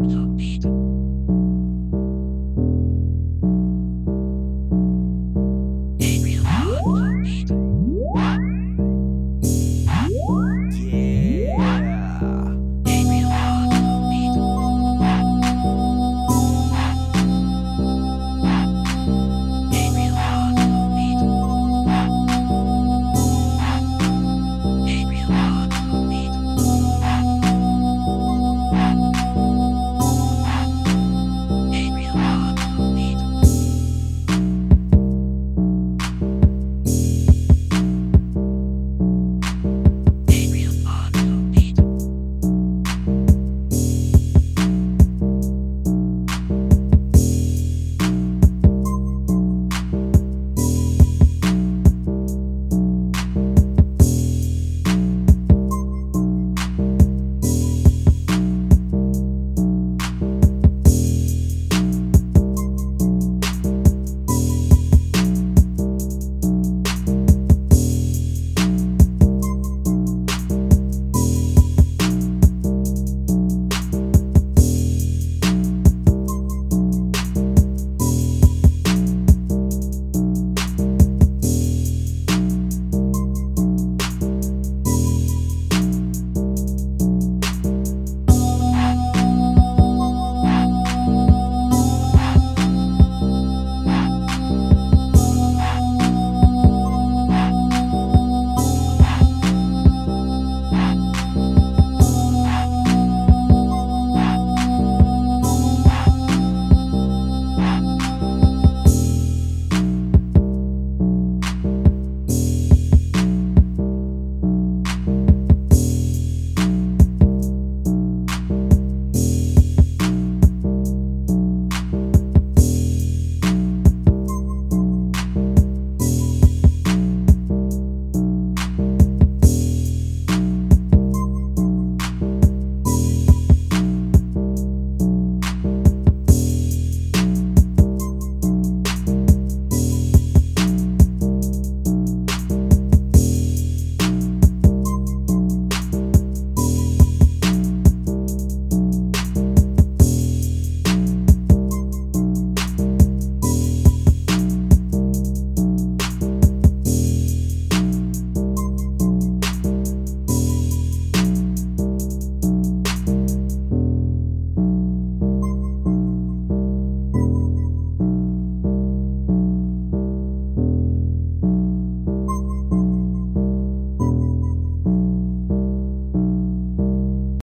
합니다.